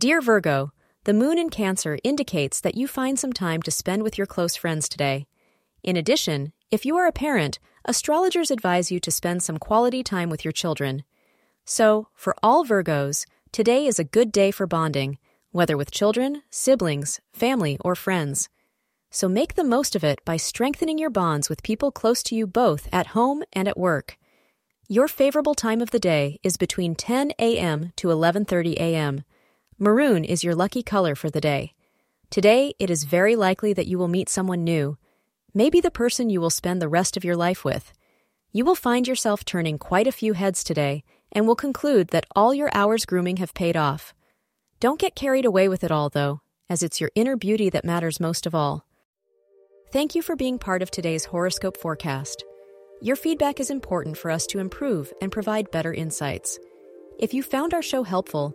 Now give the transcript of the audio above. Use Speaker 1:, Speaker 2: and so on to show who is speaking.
Speaker 1: Dear Virgo, the moon in Cancer indicates that you find some time to spend with your close friends today. In addition, if you are a parent, astrologers advise you to spend some quality time with your children. So, for all Virgos, today is a good day for bonding, whether with children, siblings, family, or friends. So make the most of it by strengthening your bonds with people close to you both at home and at work. Your favorable time of the day is between 10 a.m. to 11:30 a.m. Maroon is your lucky color for the day. Today, it is very likely that you will meet someone new, maybe the person you will spend the rest of your life with. You will find yourself turning quite a few heads today and will conclude that all your hours grooming have paid off. Don't get carried away with it all, though, as it's your inner beauty that matters most of all. Thank you for being part of today's horoscope forecast. Your feedback is important for us to improve and provide better insights. If you found our show helpful,